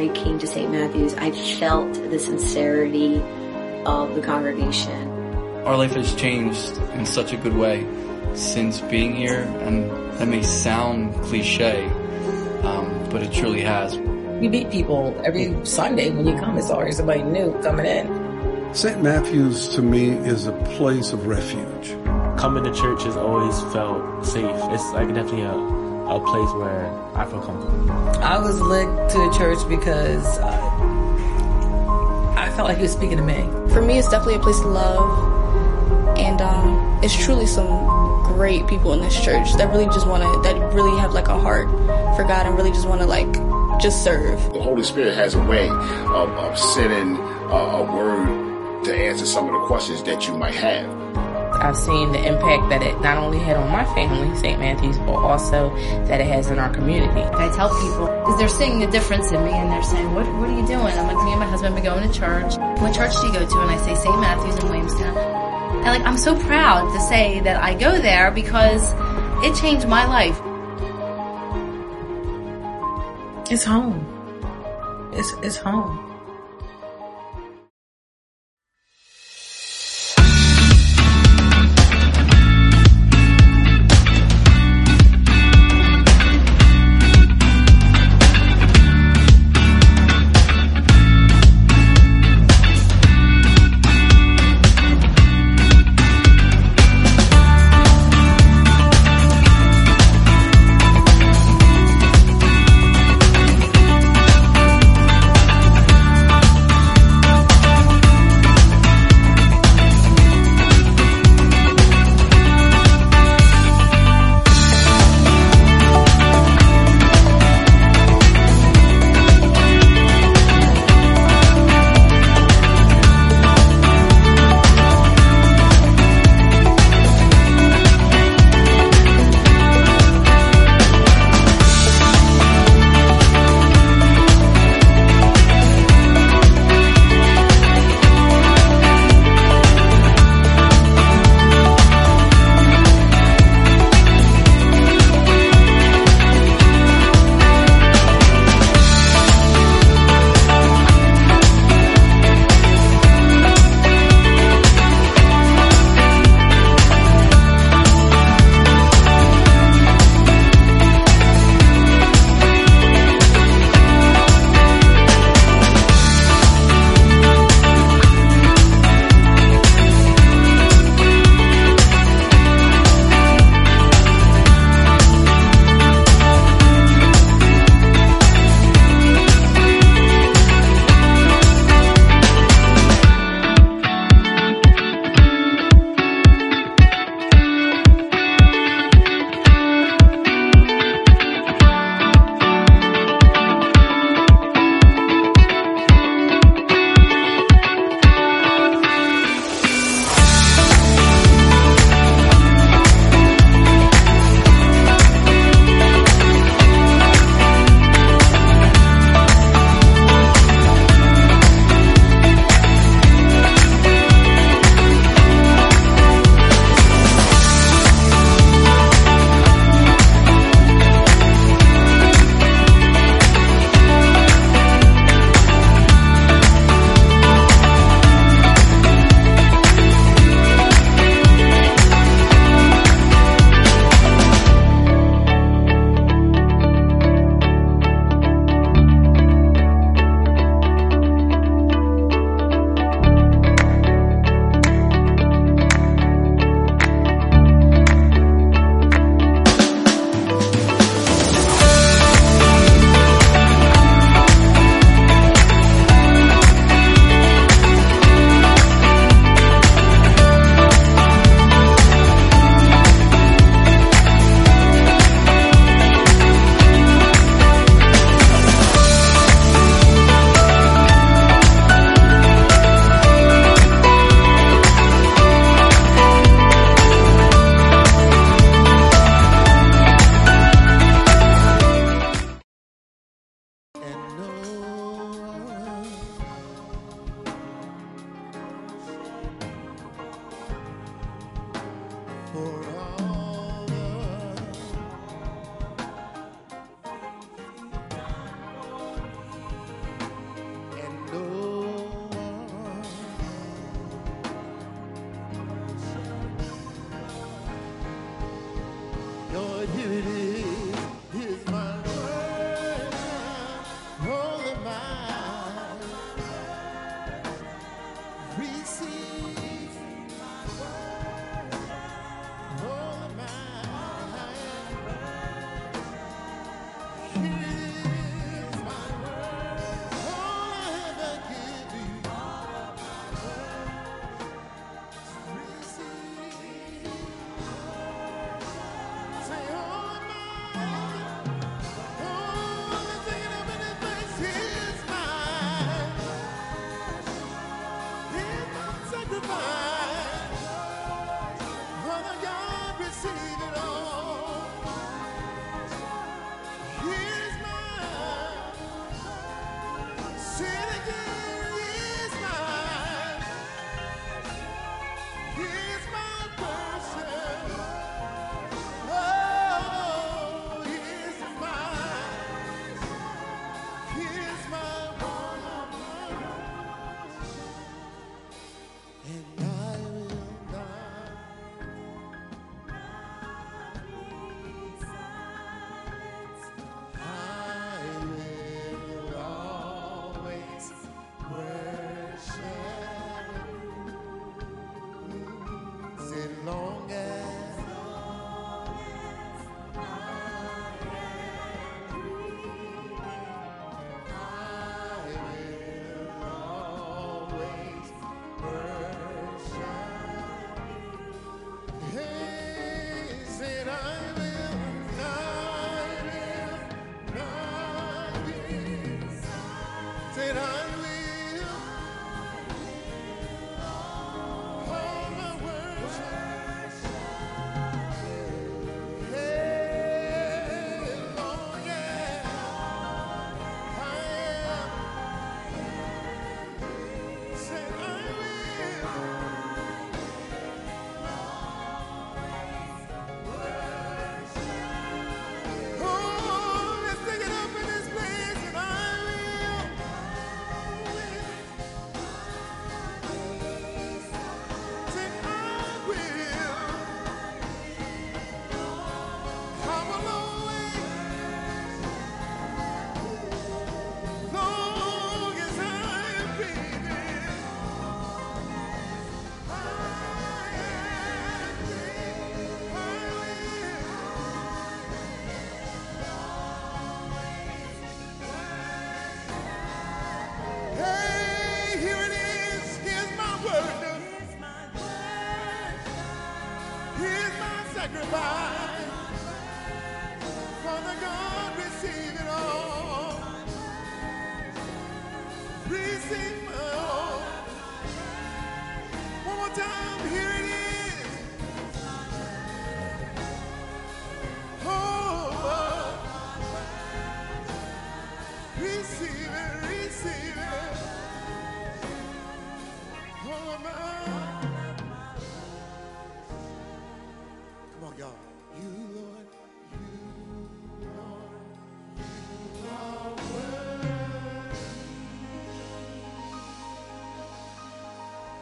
The minute that I came to St. Matthew's, I felt the sincerity of the congregation. Our life has changed in such a good way since being here, and that may sound cliche, um, but it truly has. You meet people every Sunday when you come. It's always somebody new coming in. St. Matthew's to me is a place of refuge. Coming to church has always felt safe. It's like definitely a, a place where I feel comfortable. I was led to the church because uh, I felt like he was speaking to me. For me, it's definitely a place to love, and um, it's truly some great people in this church that really just want to, that really have like a heart for God and really just want to like just serve. The Holy Spirit has a way of, of sending uh, a word to answer some of the questions that you might have. I've seen the impact that it not only had on my family, St. Matthew's, but also that it has in our community. I tell people, because they're seeing the difference in me and they're saying, what, what are you doing? I'm like, me and my husband have been going to church. What church do you go to? And I say St. Matthew's in Williamstown. And like, I'm so proud to say that I go there because it changed my life. It's home. It's, it's home.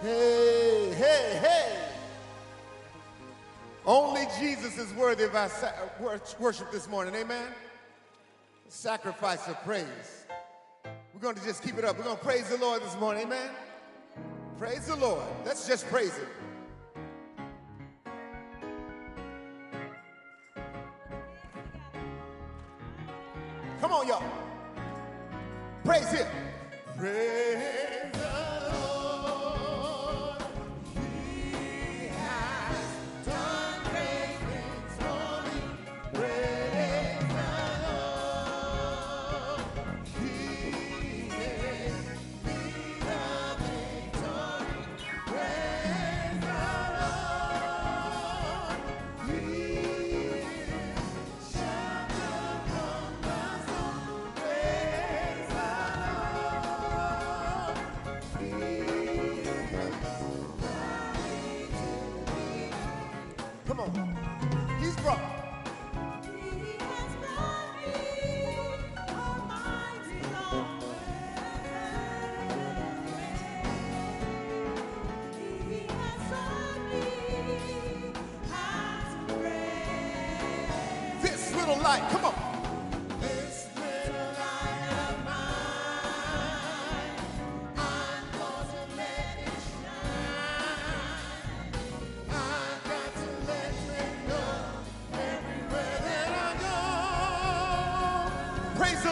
Hey, hey, hey. Only Jesus is worthy of our worship this morning. Amen. Sacrifice of praise. We're going to just keep it up. We're going to praise the Lord this morning. Amen. Praise the Lord. Let's just praise Him.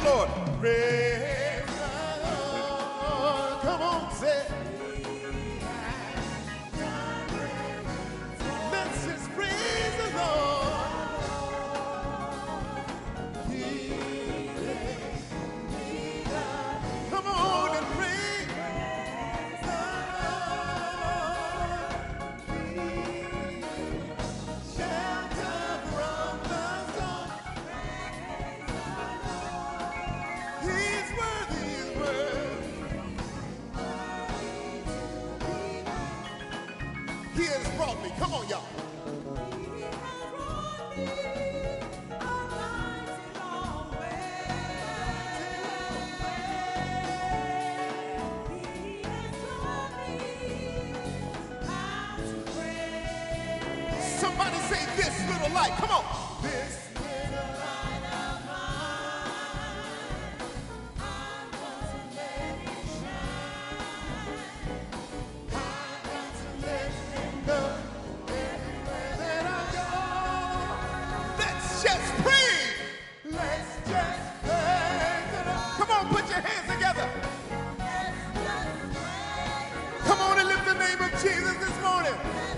Lord. Praise Júnior!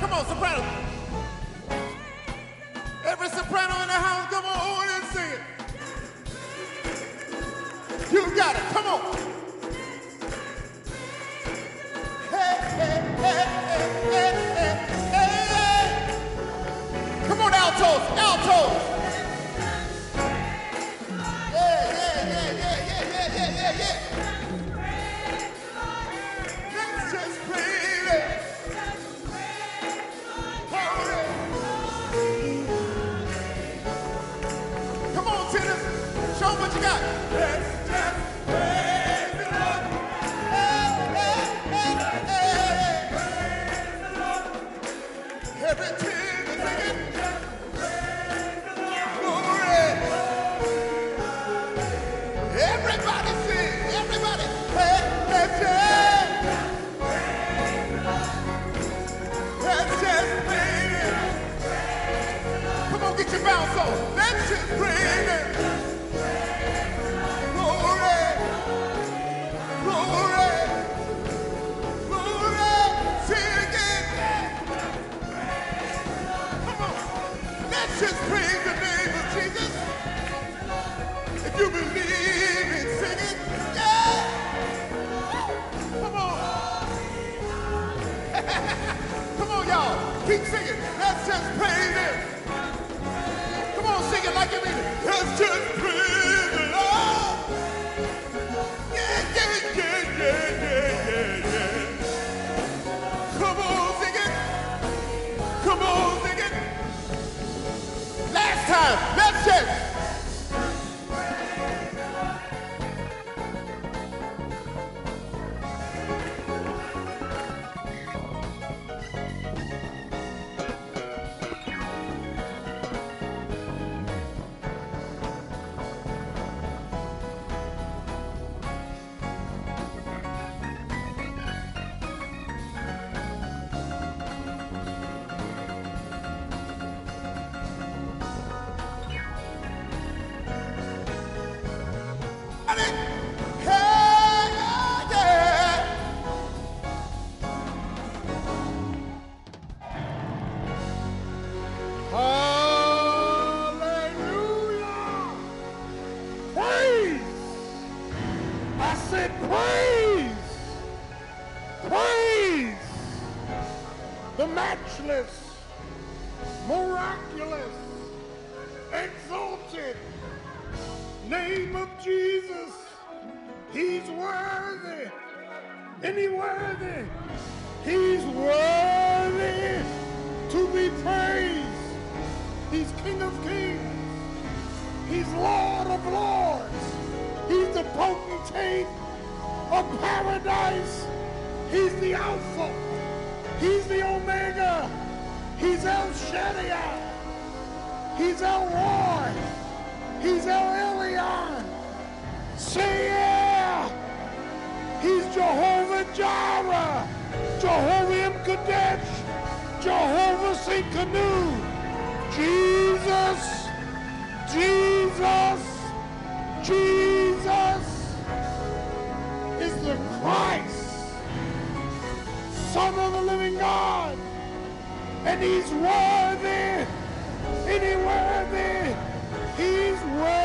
Come on, soprano. Jehovah M'Kaddesh. Jehovah Tsidkenu. Jesus. Jesus. Jesus is the Christ, Son of the living God. And he's worthy. And he worthy. He's worthy.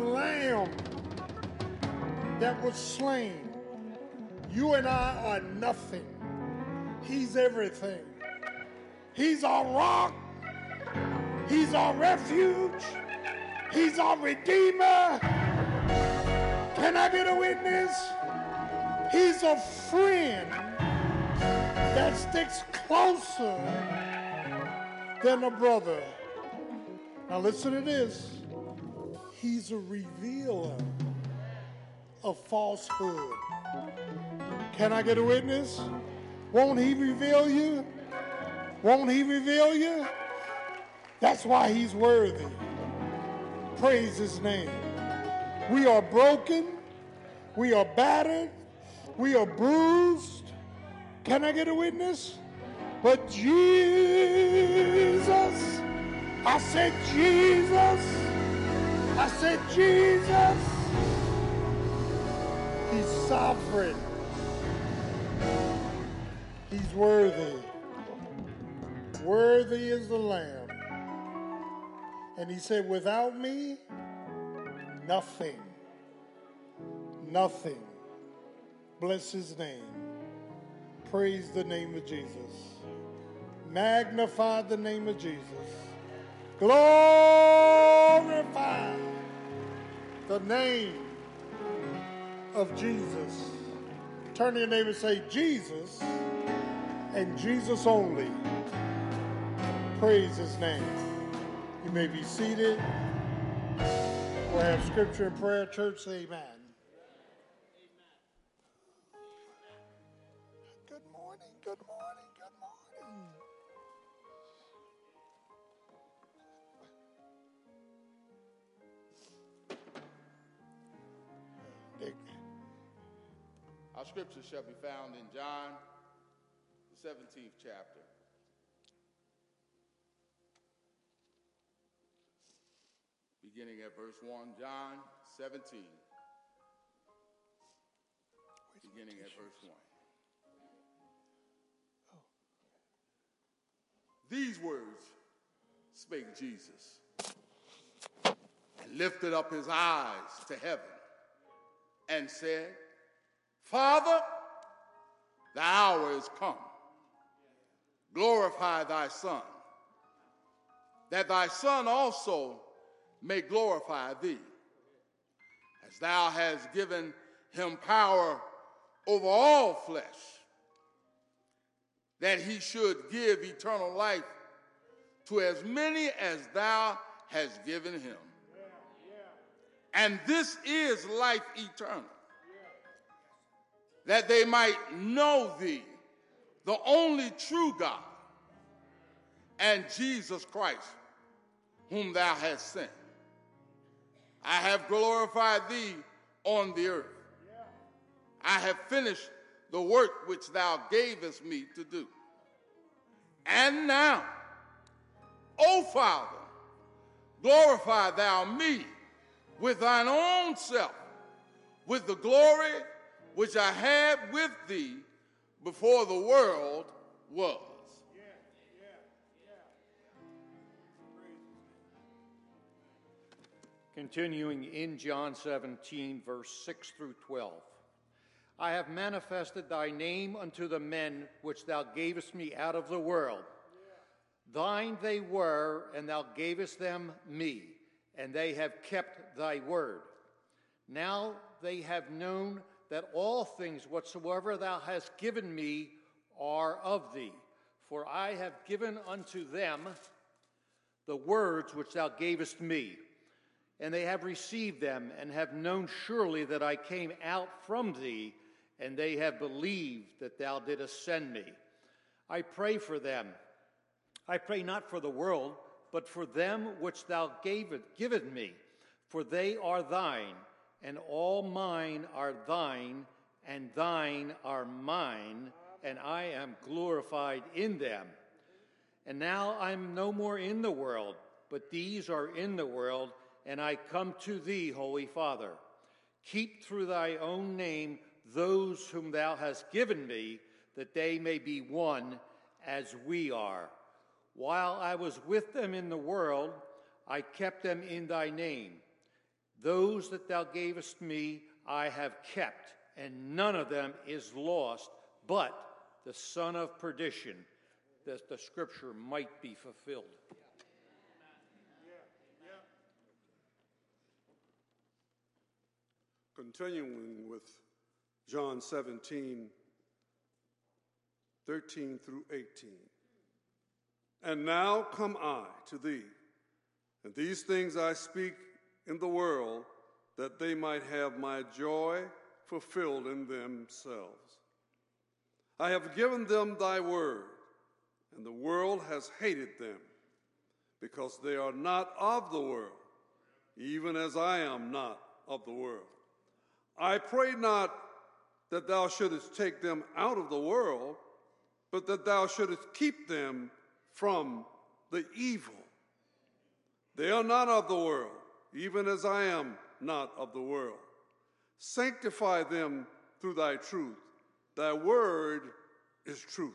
The Lamb that was slain. You and I are nothing. He's everything. He's our rock. He's our refuge. He's our redeemer. Can I get a witness? He's a friend that sticks closer than a brother. Now listen to this. He's a revealer of falsehood. Can I get a witness? Won't he reveal you? Won't he reveal you? That's why he's worthy. Praise his name. We are broken. We are battered. We are bruised. Can I get a witness? But Jesus, I said Jesus, I said Jesus, he's sovereign. He's worthy. Worthy is the Lamb. And he said, without me, nothing. Nothing. Bless his name. Praise the name of Jesus. Magnify the name of Jesus. Glorify the name of Jesus. Turn to your neighbor and say, Jesus and Jesus only. Praise his name. You may be seated. We'll have scripture and prayer. Church, say amen. Scripture shall be found in John, the 17th chapter. Beginning at verse 1, John 17. Beginning at verse 1. These words spake Jesus and lifted up his eyes to heaven and said, Father, the hour is come. Glorify thy Son, that thy Son also may glorify thee, as thou hast given him power over all flesh, that he should give eternal life to as many as thou hast given him. And this is life eternal, that they might know thee, the only true God, and Jesus Christ, whom thou hast sent. I have glorified thee on the earth. I have finished the work which thou gavest me to do. And now, O Father, glorify thou me with thine own self, with the glory which I had with thee before the world was. Continuing in John 17, verse 6 through 12. I have manifested thy name unto the men which thou gavest me out of the world. Thine they were, and thou gavest them me, and they have kept thy word. Now they have known that all things whatsoever thou hast given me are of thee. For I have given unto them the words which thou gavest me and they have received them, and have known surely that I came out from thee, and they have believed that thou didst send me. I pray for them. I pray not for the world, but for them which thou gavest, given me, for they are thine, and all mine are thine, and thine are mine, and I am glorified in them. And now I'm no more in the world, but these are in the world and I come to thee, Holy Father. Keep through thy own name those whom thou hast given me, that they may be one as we are. While I was with them in the world, I kept them in thy name. Those that thou gavest me, I have kept, and none of them is lost, but the son of perdition, that the scripture might be fulfilled. Continuing with John 17, 13 through 18. And now come I to thee, and these things I speak in the world, that they might have my joy fulfilled in themselves. I have given them thy word, and the world has hated them, because they are not of the world, even as I am not of the world. I pray not that thou shouldest take them out of the world, but that thou shouldest keep them from the evil. They are not of the world, even as I am not of the world. Sanctify them through thy truth. Thy word is truth.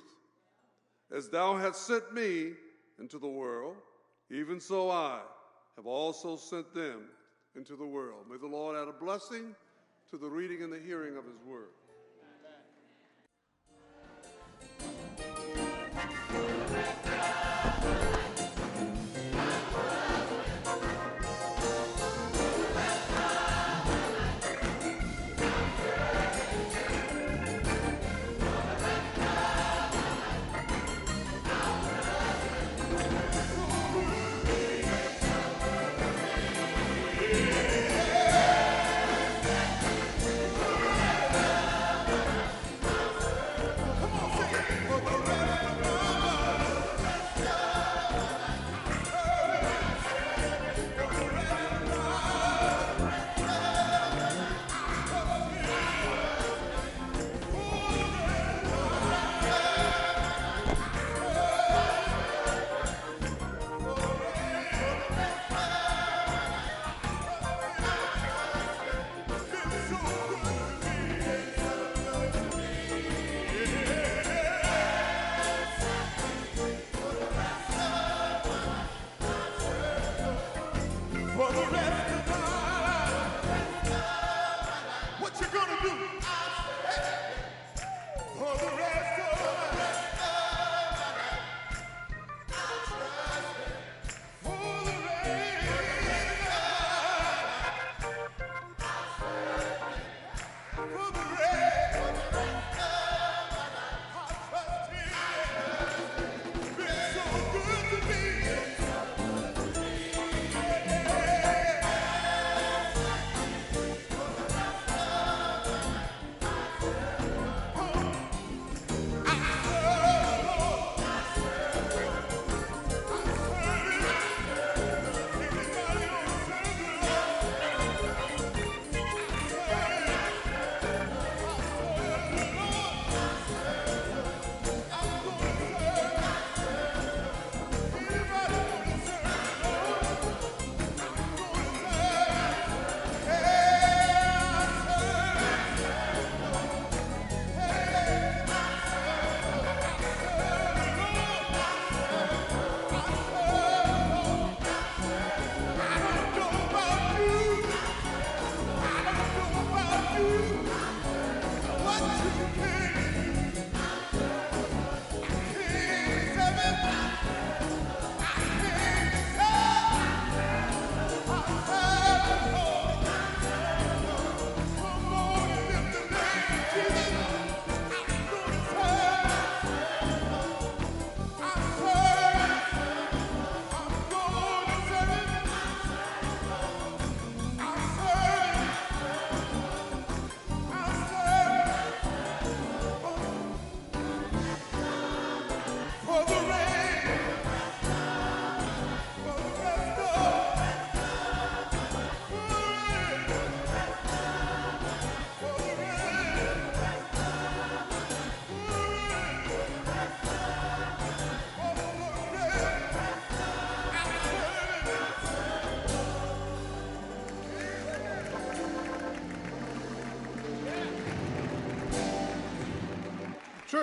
As thou hast sent me into the world, even so I have also sent them into the world. May the Lord add a blessing to the reading and the hearing of his word.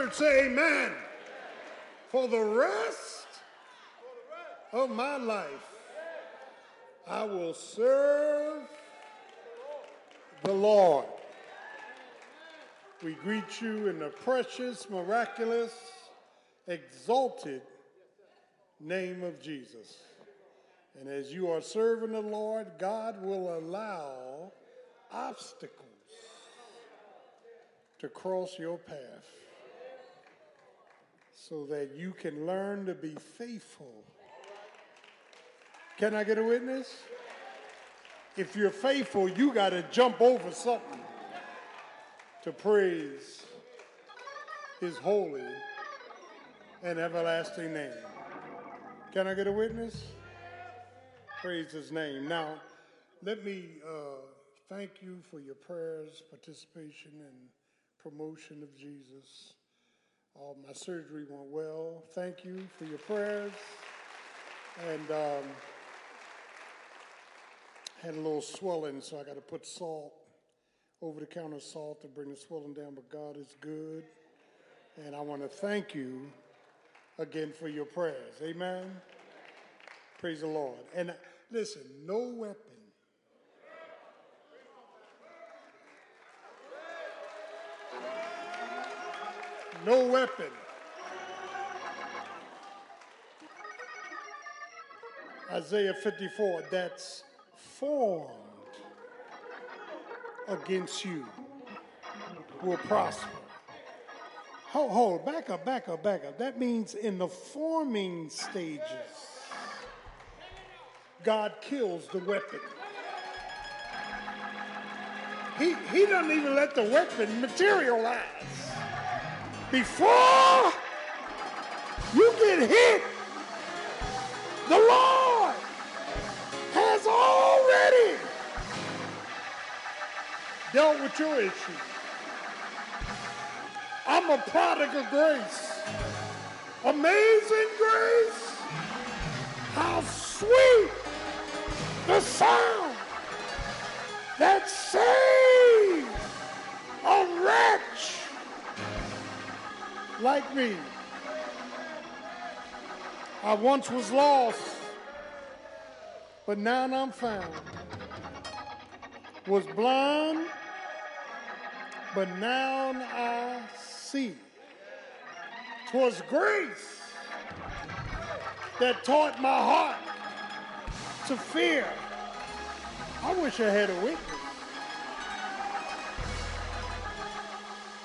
Church say amen. For the rest of my life, I will serve the Lord. We greet you in the precious, miraculous, exalted name of Jesus. And as you are serving the Lord, God will allow obstacles to cross your path so that you can learn to be faithful. Can I get a witness? If you're faithful, you got to jump over something to praise his holy and everlasting name. Can I get a witness? Praise his name. Now, let me uh, thank you for your prayers, participation, and promotion of Jesus. All my surgery went well. Thank you for your prayers. And um, had a little swelling, so I got to put salt, over the counter salt, to bring the swelling down. But God is good. And I want to thank you again for your prayers. Amen. Praise the Lord. And uh, listen, no weapon. No weapon. Isaiah 54, that's formed against you will prosper. Hold, hold, back up, back up, back up. That means in the forming stages, God kills the weapon. He, he doesn't even let the weapon materialize. Before you get hit, the Lord has already dealt with your issue. I'm a product of grace. Amazing grace. How sweet the sound that saved a wretch like me. I once was lost, but now I'm found. Was blind, but now I see. 'Twas grace that taught my heart to fear. I wish I had a witness.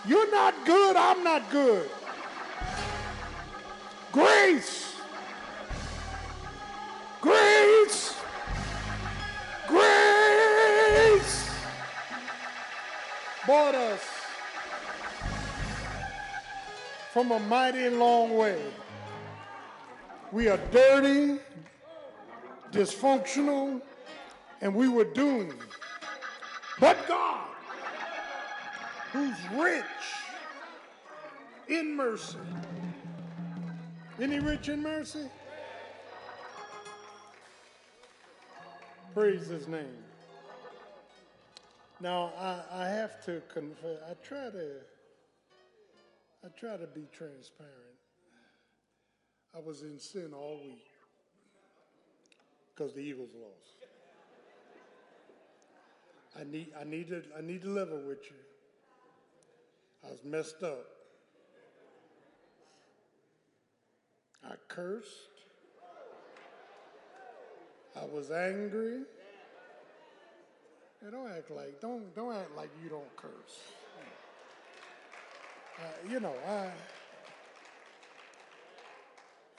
You're not good, I'm not good. Grace. Grace. Grace bought us from a mighty long way. We are dirty, dysfunctional, and we were doomed. But God, who's rich in mercy, he rich in mercy? Praise his name. Now I, I have to confess. I try to. I try to be transparent. I was in sin all week because the Eagles lost. I need. I need to. I need to level with you. I was messed up. I cursed. I was angry. Hey, don't act like don't don't act like you don't curse. Uh, you know, I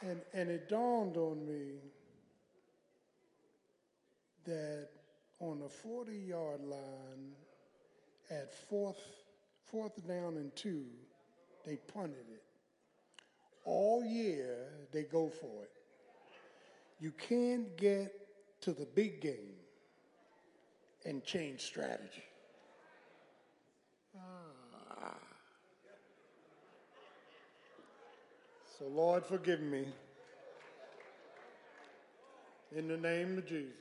and and it dawned on me that on the 40 yard line at fourth fourth down and two, they punted it. All year they go for it. You can't get to the big game and change strategy. Ah. So, Lord, forgive me. In the name of Jesus.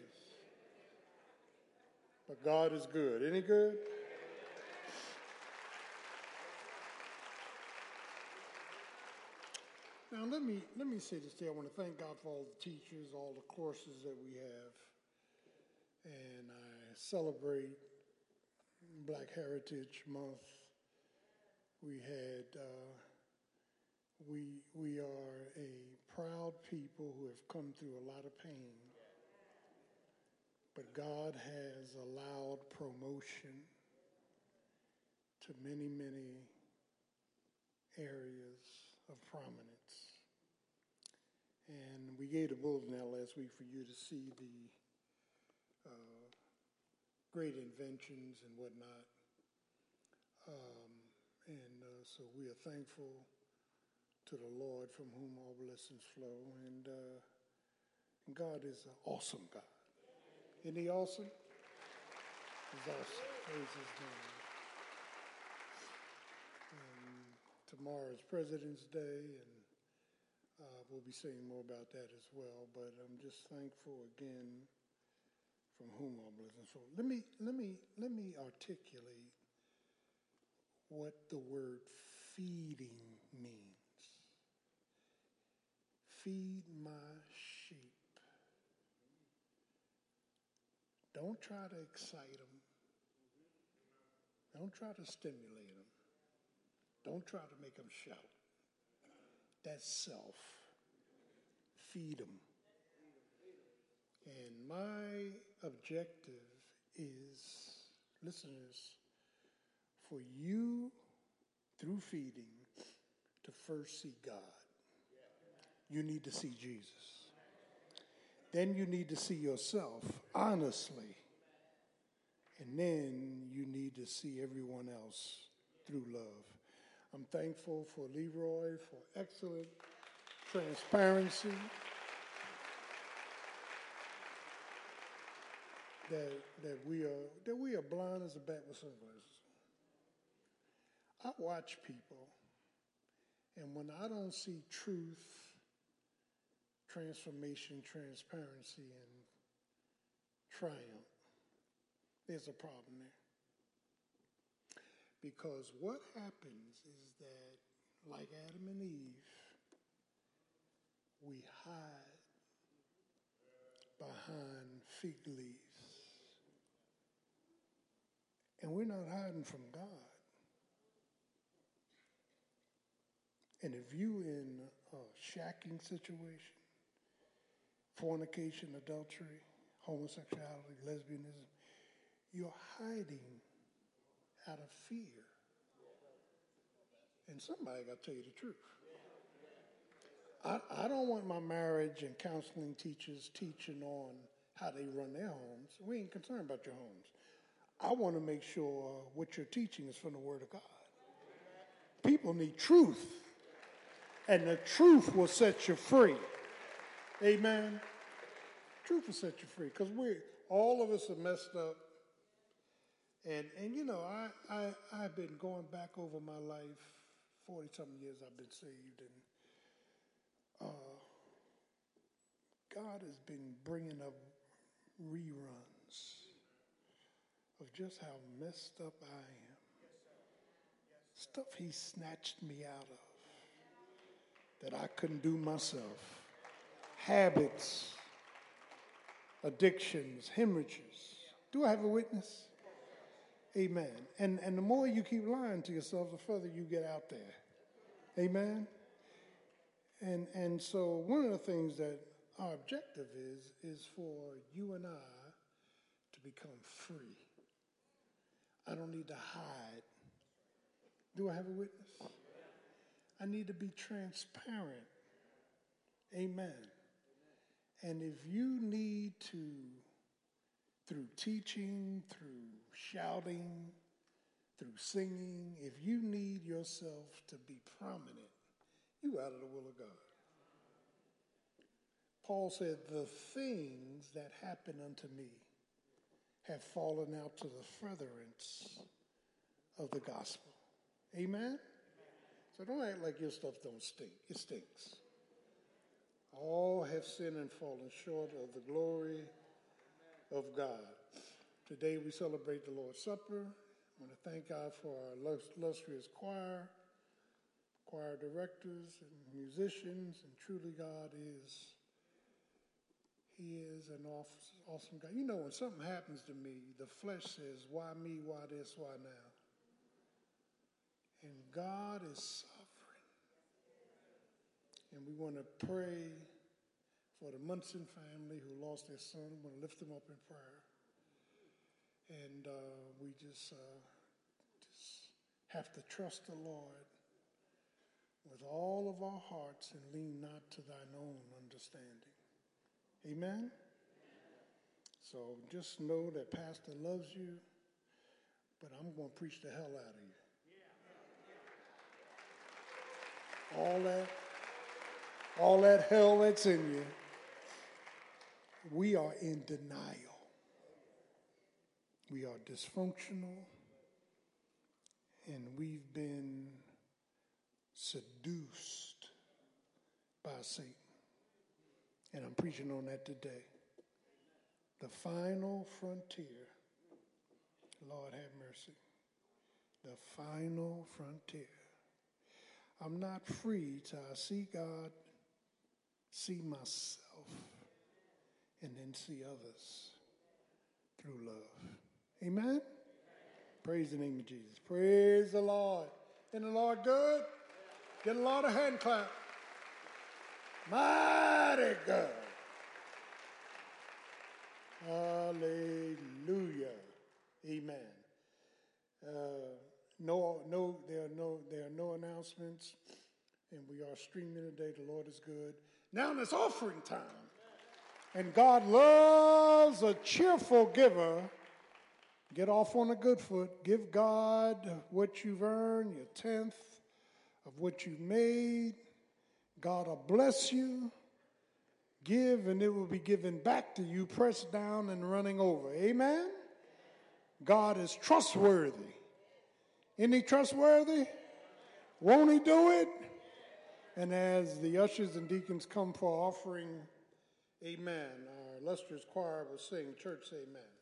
But God is good. Any good? Now let me let me say this here. I want to thank God for all the teachers, all the courses that we have, and I celebrate Black Heritage Month. We had uh, we we are a proud people who have come through a lot of pain, but God has allowed promotion to many many areas of prominence. And we gave the bulletin out last week for you to see the uh, great inventions and whatnot. Um, and uh, so we are thankful to the Lord from whom all blessings flow. And uh, God is an awesome God. Isn't he awesome? He's awesome. Praise his name. And tomorrow is President's Day, and uh, we'll be saying more about that as well. But I'm just thankful again from whom all blessings flow. Let me let me let me articulate what the word feeding means. Feed my sheep. Don't try to excite them. Don't try to stimulate them. Don't try to make them shout. That's self. Feed them. And my objective is, listeners, for you through feeding to first see God. You need to see Jesus. Then you need to see yourself honestly. And then you need to see everyone else through love. I'm thankful for Leroy for excellent transparency. That, that we are that we are blind as a bat with sunglasses. I watch people, and when I don't see truth, transformation, transparency, and triumph, there's a problem there. Because what happens is that, like Adam and Eve, we hide behind fig leaves. And we're not hiding from God. And if you in a shacking situation, fornication, adultery, homosexuality, lesbianism, you're hiding out of fear. And somebody got to tell you the truth. I, I don't want my marriage and counseling teachers teaching on how they run their homes. We ain't concerned about your homes. I want to make sure what you're teaching is from the Word of God. People need truth, and the truth will set you free. Amen. Truth will set you free because we all of us are messed up. And and you know, I, I I've been going back over my life, forty something years I've been saved, and uh, God has been bringing up reruns of just how messed up I am. Stuff He snatched me out of that I couldn't do myself. Habits, addictions, hemorrhages. Do I have a witness? Amen. And, and the more you keep lying to yourself, the further you get out there. Amen. And, and so one of the things that our objective is, is for you and I to become free. I don't need to hide. Do I have a witness? I need to be transparent. Amen. And if you need to, through teaching, through shouting, through singing, if you need yourself to be prominent, you out of the will of God. Paul said, The things that happen unto me have fallen out to the furtherance of the gospel. Amen? So don't act like your stuff don't stink. It stinks. All have sinned and fallen short of the glory of God. Today we celebrate the Lord's Supper. I want to thank God for our illustrious choir, choir directors and musicians, and truly God is, He is an awesome God. You know, when something happens to me, the flesh says, Why me? Why this? Why now? And God is sovereign. And we want to pray for the Munson family who lost their son. We want to lift them up in prayer. And uh, we just, uh, just have to trust the Lord with all of our hearts and lean not to thine own understanding. Amen? So just know that Pastor loves you, but I'm going to preach the hell out of you. All that, all that hell that's in you, we are in denial. We are dysfunctional, and we've been seduced by Satan. And I'm preaching on that today. The final frontier. Lord have mercy. The final frontier. I'm not free till I see God, see myself, and then see others through love. Amen? Praise the name of Jesus. Praise the Lord. Isn't the Lord good? Get a lot of hand clap. Mighty good. Hallelujah. Amen. Uh, no, no, there are no, there are no announcements, and we are streaming today. The Lord is good. Now it's offering time, and God loves a cheerful giver. Get off on a good foot. Give God what you've earned, your tenth of what you've made. God will bless you. Give, and it will be given back to you, pressed down and running over. Amen? God is trustworthy. Isn't he trustworthy? Won't he do it? And as the ushers and deacons come for offering, amen. Our illustrious choir will sing, church amen.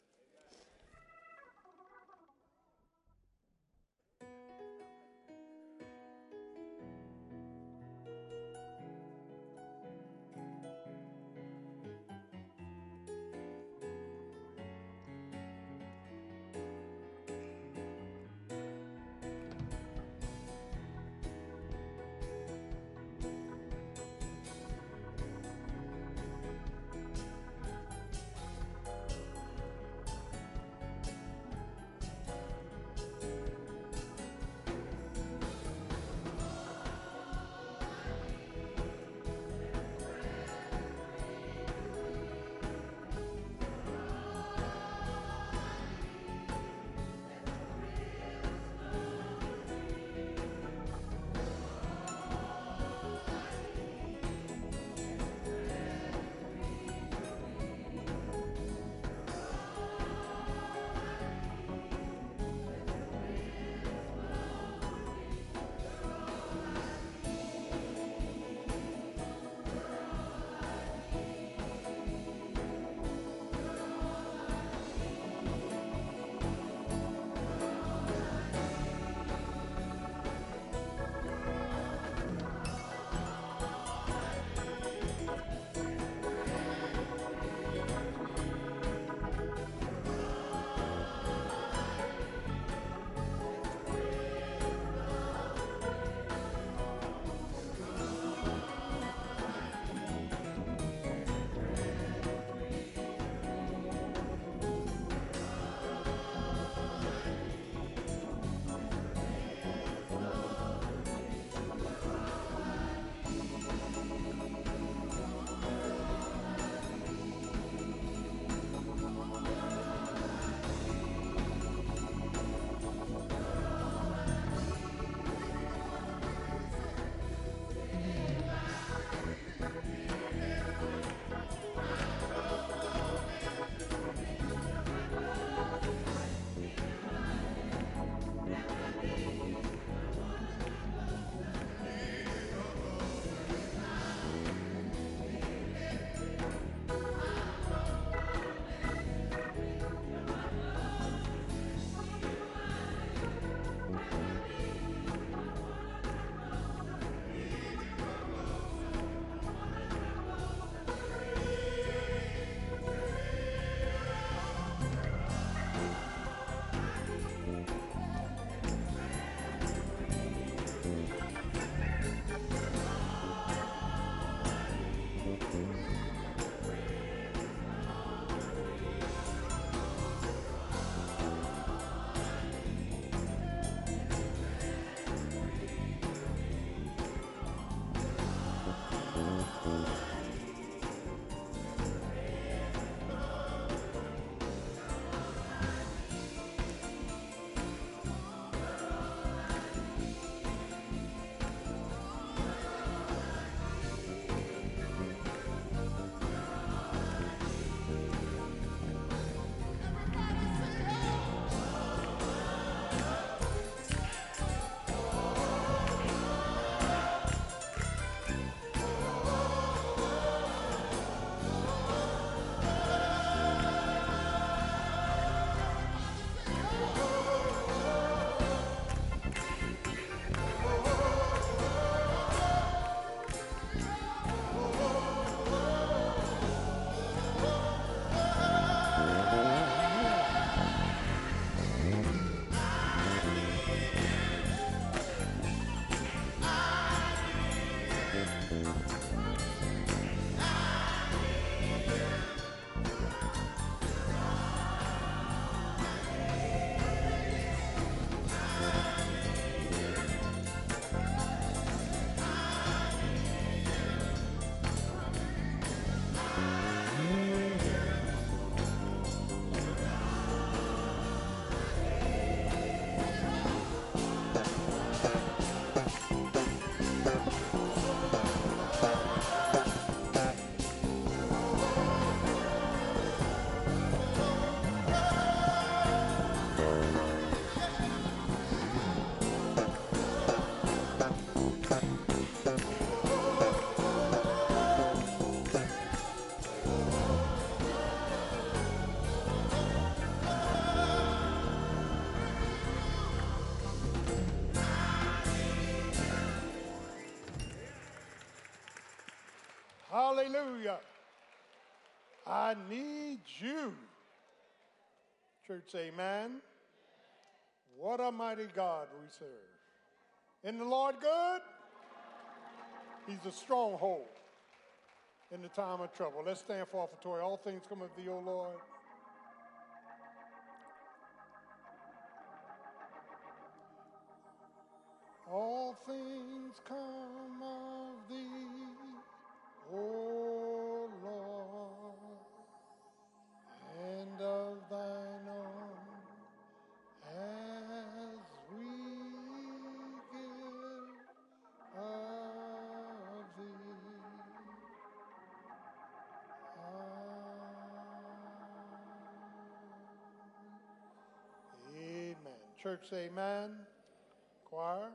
Church, amen. What a mighty God we serve. In the Lord good, He's a stronghold in the time of trouble. Let's stand for offertory. All things come of thee, O Lord. All things come of thee, O Church, say amen. Choir.